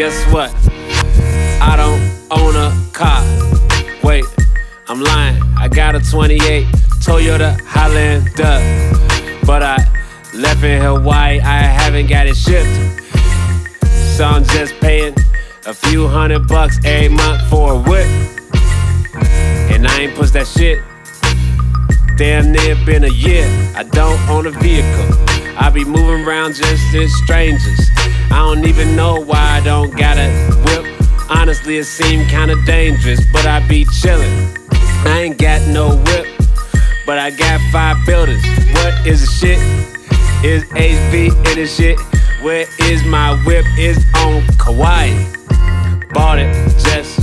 guess what? I don't own a car. Wait, I'm lying. I got a 28 Toyota Highlander, but I left in Hawaii. I haven't got it shipped, so I'm just paying a few hundred bucks every month for a whip, and I ain't push that shit. Damn near been a year. I don't own a vehicle. I be moving around just as strangers. I don't even know why I don't got a whip. Honestly, it seemed kinda dangerous, but I be chillin'. I ain't got no whip, but I got five builders. What is the shit? Is HB in the shit? Where is my whip? Is on Kauai. Bought it, just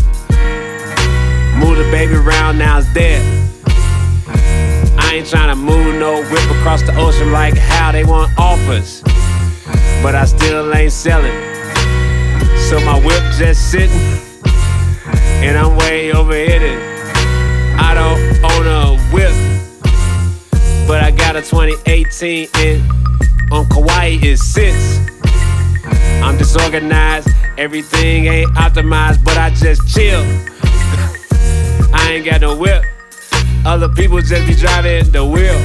moved the baby around, now it's dead. Ain't tryna move no whip across the ocean like how they want offers. But I still ain't selling. So my whip just sitting. And I'm way overhit it. I don't own a whip. But I got a 2018 and on Kauai it sits. I'm disorganized, everything ain't optimized, but I just chill. I ain't got no whip. Other people just be driving the wheel.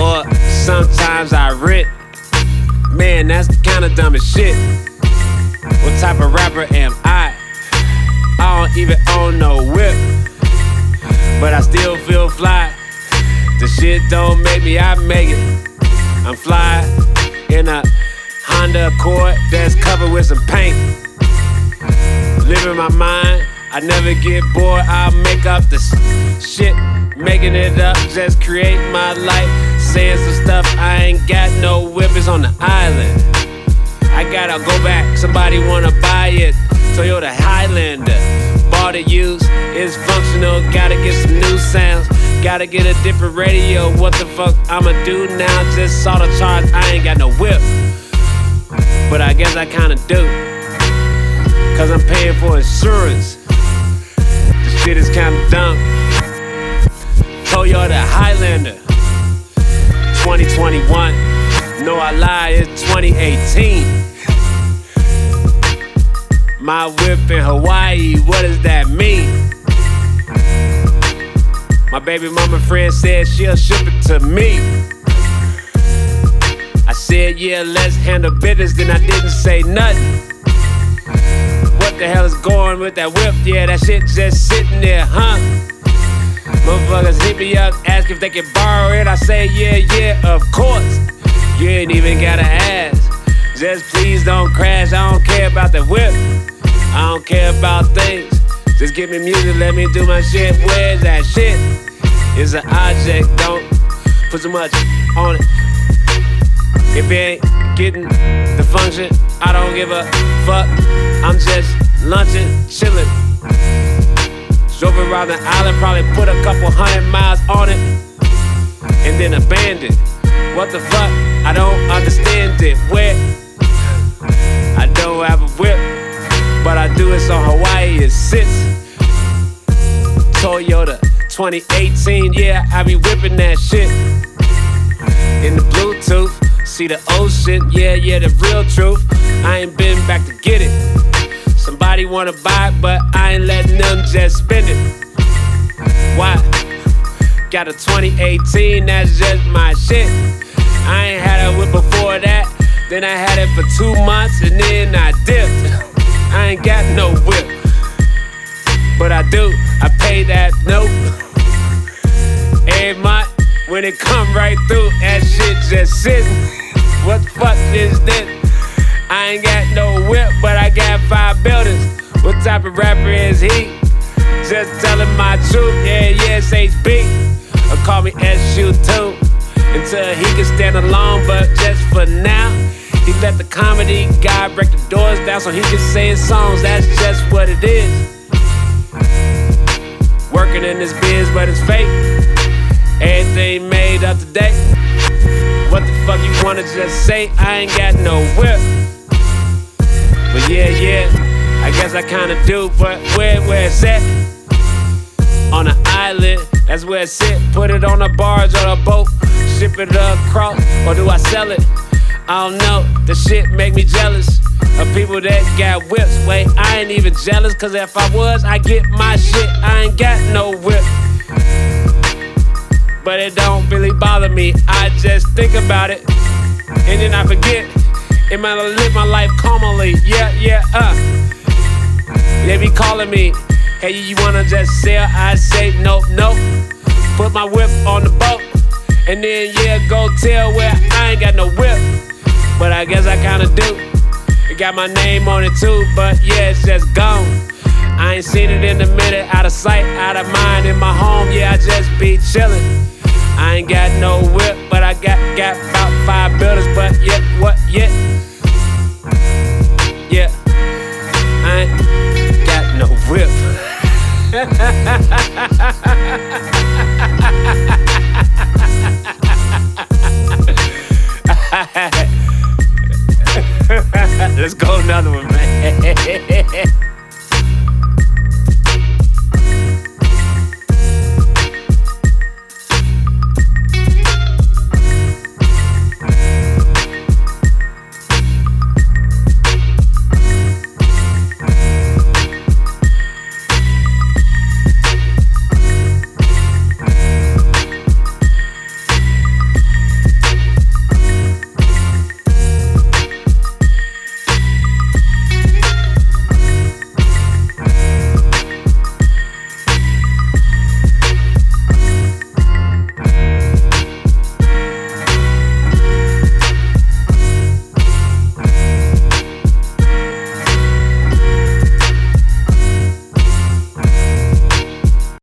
Or sometimes I rent. Man, that's the kinda dumbest shit. What type of rapper am I? I don't even own no whip. But I still feel fly. The shit don't make me, I make it. I'm fly in a Honda Accord that's covered with some paint. Living my mind, I never get bored. I'll make up the shit, making it up, just create my life. Saying some stuff, I ain't got no whippers on the island. I gotta go back, somebody wanna buy it. Toyota Highlander, bought it used, it's functional, gotta get some new sounds. Gotta get a different radio, what the fuck I'ma do now? Just saw the charge, I ain't got no whip. But I guess I kinda do. Cause I'm paying for insurance. This shit is kinda dumb. Toyota Highlander 2021. No, I lie, it's 2018. My whip in Hawaii, what does that mean? My baby mama friend said she'll ship it to me. I said, yeah, let's handle business, then I didn't say nothing. What the hell is going with that whip? Yeah, that shit just sitting there, huh? Motherfuckers hit me up, ask if they can borrow it. I say, yeah, yeah, of course. You ain't even gotta ask. Just please don't crash. I don't care about the whip. I don't care about things. Just give me music, let me do my shit. Where's that shit? It's an object, don't put too much on it. If it ain't getting the function, I don't give a fuck. I'm just lunching, chilling. Drove around the island, probably put a couple hundred miles on it, and then abandoned. What the fuck? I don't understand it. Where? I don't have a whip, but I do it so Hawaii it sits. Toyota 2018, yeah, I be whipping that shit. In the Bluetooth, see the ocean, yeah, yeah, the real truth. I ain't been back to get it. Somebody wanna buy it, but I ain't letting them just spend it. Why? Got a 2018, that's just my shit. I ain't had a whip before that. Then I had it for two months and then I dipped. I ain't got no whip. But I do, I pay that note. Every month, when it come right through, that shit just sitting. What the fuck is this? I ain't got no whip, but I got five buildings. What type of rapper is he? Just telling my truth, yeah, yeah, it's HB. Or call me SU2 until he can stand alone, but just for now. He let the comedy guy break the doors down so he can his songs. That's just what it is. Working in this biz, but it's fake. Everything made up to date. What the fuck you wanna just say? I ain't got no whip. But yeah, yeah, I guess I kinda do. But where, where it's at? On an island, that's where it's sit. Put it on a barge or a boat, ship it across, or do I sell it? I don't know. The shit make me jealous of people that got whips. Wait, I ain't even jealous, cause if I was, I get my shit. I ain't got no whip. But it don't really bother me. I just think about it, and then I forget. Am I to live my life calmly? Yeah, yeah, uh. They be calling me, hey, you wanna just sell? I say, nope, nope. Put my whip on the boat, and then, yeah, go tell where I ain't got no whip. But I guess I kinda do. It got my name on it too, but yeah, it's just gone. I ain't seen it in a minute, out of sight, out of mind. In my home, yeah, I just be chillin'. I ain't got no whip, but I got got about five builders. But yeah, what? Yeah.